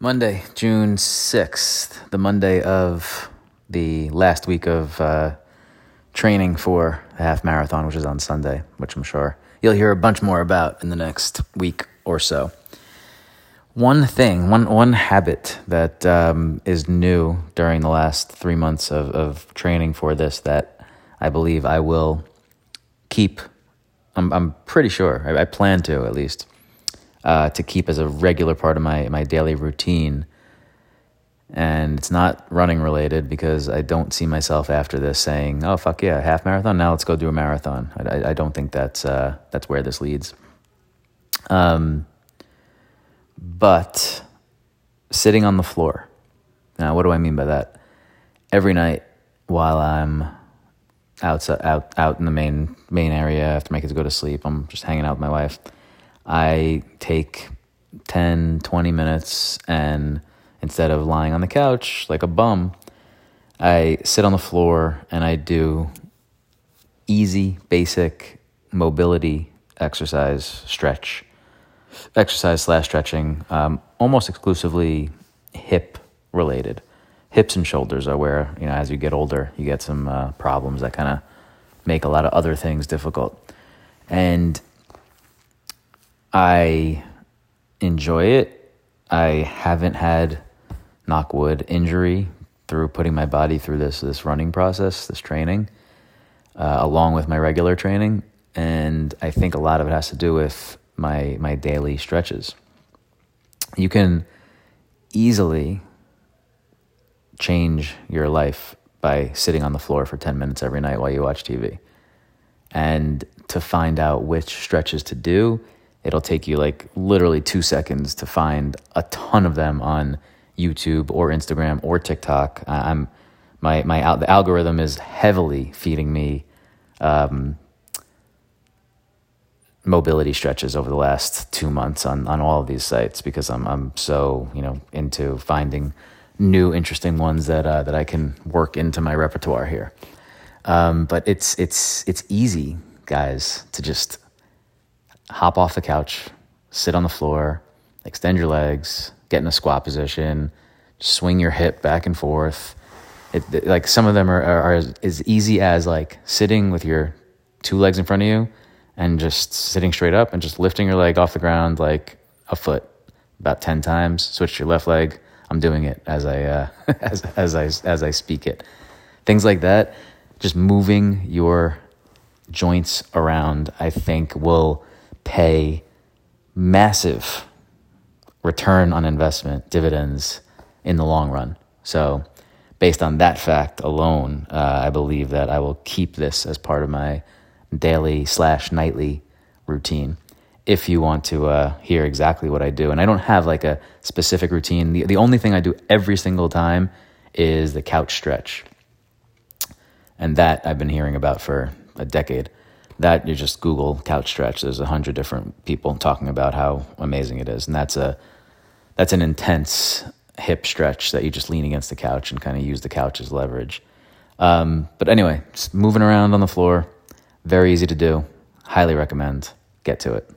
Monday, June 6th, the Monday of the last week of uh, training for the half marathon, which is on Sunday, which I'm sure you'll hear a bunch more about in the next week or so. One thing, one, one habit that um, is new during the last three months of, of training for this that I believe I will keep, I'm, I'm pretty sure, I, I plan to at least uh, to keep as a regular part of my, my daily routine. And it's not running related because I don't see myself after this saying, "Oh fuck yeah, half marathon! Now let's go do a marathon." I, I don't think that's uh, that's where this leads. Um, but sitting on the floor. Now, what do I mean by that? Every night while I'm outside, out out in the main main area after my kids go to sleep, I'm just hanging out with my wife. I take 10, 20 minutes and instead of lying on the couch like a bum, I sit on the floor and I do easy, basic mobility exercise, stretch, exercise slash stretching, um, almost exclusively hip related. Hips and shoulders are where, you know, as you get older, you get some uh, problems that kind of make a lot of other things difficult. And I enjoy it. I haven't had knockwood injury through putting my body through this this running process, this training, uh, along with my regular training, and I think a lot of it has to do with my my daily stretches. You can easily change your life by sitting on the floor for 10 minutes every night while you watch TV. And to find out which stretches to do It'll take you like literally two seconds to find a ton of them on YouTube or Instagram or TikTok. I'm my my the algorithm is heavily feeding me um, mobility stretches over the last two months on on all of these sites because I'm I'm so you know into finding new interesting ones that uh, that I can work into my repertoire here. Um, but it's it's it's easy, guys, to just hop off the couch, sit on the floor, extend your legs, get in a squat position, swing your hip back and forth. It, it, like some of them are, are, are as, as easy as like sitting with your two legs in front of you and just sitting straight up and just lifting your leg off the ground like a foot about 10 times. Switch your left leg. I'm doing it as i uh, as, as i as i speak it. Things like that just moving your joints around i think will pay massive return on investment dividends in the long run. So, based on that fact alone, uh, I believe that I will keep this as part of my daily slash nightly routine. If you want to uh, hear exactly what I do, and I don't have like a specific routine. The the only thing I do every single time is the couch stretch, and that I've been hearing about for a decade that you just Google couch stretch. There's a hundred different people talking about how amazing it is, and that's a that's an intense hip stretch that you just lean against the couch and kind of use the couch as leverage. Um, but anyway, just moving around on the floor, very easy to do. Highly recommend. Get to it.